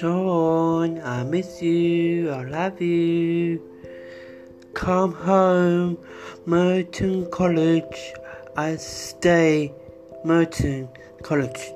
Sean, I miss you, I love you. Come home, Merton College. I stay, Merton College.